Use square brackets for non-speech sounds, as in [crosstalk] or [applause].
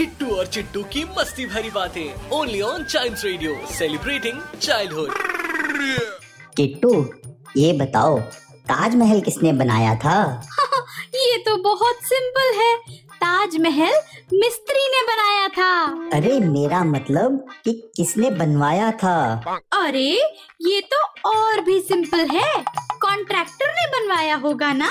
Kittu और चिट्टू की मस्ती भरी बातें। Only on child radio celebrating childhood Kittu ये बताओ ताजमहल किसने बनाया था? [laughs] ये तो बहुत सिंपल है। ताजमहल मिस्त्री ने बनाया था। अरे मेरा मतलब कि किसने बनवाया था? अरे ये तो और भी सिंपल है। कॉन्ट्रैक्टर ने बनवाया होगा ना?